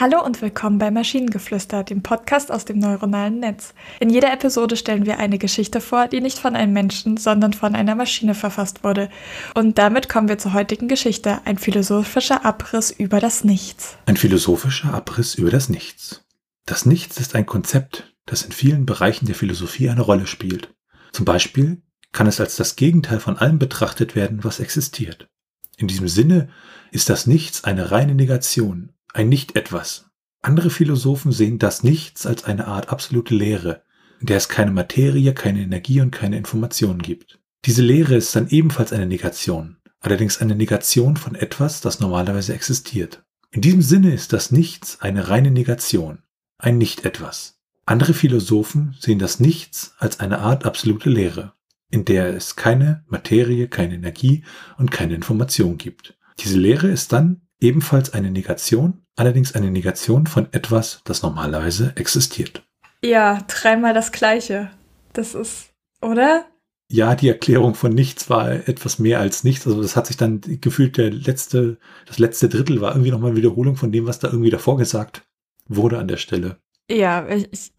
Hallo und willkommen bei Maschinengeflüster, dem Podcast aus dem neuronalen Netz. In jeder Episode stellen wir eine Geschichte vor, die nicht von einem Menschen, sondern von einer Maschine verfasst wurde. Und damit kommen wir zur heutigen Geschichte, ein philosophischer Abriss über das Nichts. Ein philosophischer Abriss über das Nichts. Das Nichts ist ein Konzept, das in vielen Bereichen der Philosophie eine Rolle spielt. Zum Beispiel kann es als das Gegenteil von allem betrachtet werden, was existiert. In diesem Sinne ist das Nichts eine reine Negation, ein Nicht-Etwas. Andere Philosophen sehen das Nichts als eine Art absolute Leere, in der es keine Materie, keine Energie und keine Informationen gibt. Diese Leere ist dann ebenfalls eine Negation, allerdings eine Negation von etwas, das normalerweise existiert. In diesem Sinne ist das Nichts eine reine Negation, ein Nicht-Etwas. Andere Philosophen sehen das Nichts als eine Art absolute Leere, in der es keine Materie, keine Energie und keine Information gibt. Diese Leere ist dann ebenfalls eine Negation, allerdings eine Negation von etwas, das normalerweise existiert. Ja, dreimal das Gleiche. Das ist, oder? Ja, die Erklärung von nichts war etwas mehr als nichts. Also das hat sich dann gefühlt der letzte, das letzte Drittel war irgendwie nochmal eine Wiederholung von dem, was da irgendwie davor gesagt wurde an der Stelle. Ja, ich,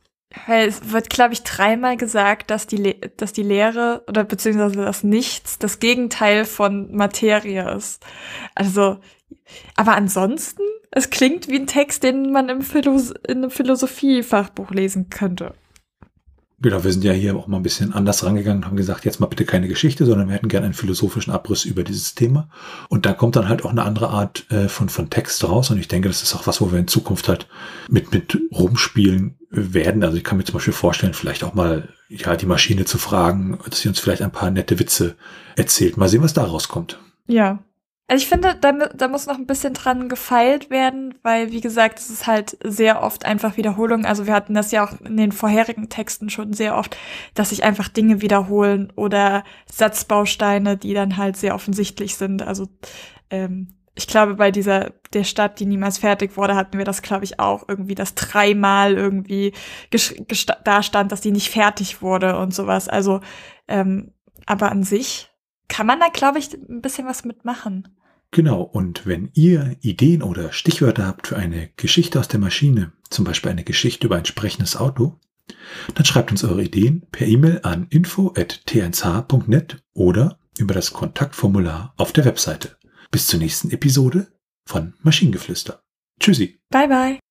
es wird, glaube ich, dreimal gesagt, dass die, Le dass die Lehre oder beziehungsweise das Nichts das Gegenteil von Materie ist. Also aber ansonsten, es klingt wie ein Text, den man im Philos in einem Philosophiefachbuch lesen könnte. Genau, wir sind ja hier auch mal ein bisschen anders rangegangen und haben gesagt, jetzt mal bitte keine Geschichte, sondern wir hätten gerne einen philosophischen Abriss über dieses Thema. Und da kommt dann halt auch eine andere Art äh, von, von Text raus. Und ich denke, das ist auch was, wo wir in Zukunft halt mit, mit rumspielen werden. Also ich kann mir zum Beispiel vorstellen, vielleicht auch mal ja die Maschine zu fragen, dass sie uns vielleicht ein paar nette Witze erzählt. Mal sehen, was da rauskommt. Ja, also ich finde, da, da muss noch ein bisschen dran gefeilt werden, weil, wie gesagt, es ist halt sehr oft einfach Wiederholung. Also wir hatten das ja auch in den vorherigen Texten schon sehr oft, dass sich einfach Dinge wiederholen oder Satzbausteine, die dann halt sehr offensichtlich sind. Also ähm, ich glaube, bei dieser der Stadt, die niemals fertig wurde, hatten wir das, glaube ich, auch irgendwie, dass dreimal irgendwie da stand, dass die nicht fertig wurde und sowas. Also, ähm, aber an sich kann man da, glaube ich, ein bisschen was mitmachen. Genau, und wenn ihr Ideen oder Stichwörter habt für eine Geschichte aus der Maschine, zum Beispiel eine Geschichte über ein sprechendes Auto, dann schreibt uns eure Ideen per E-Mail an info.t1h.net oder über das Kontaktformular auf der Webseite. Bis zur nächsten Episode von Maschinengeflüster. Tschüssi. Bye bye.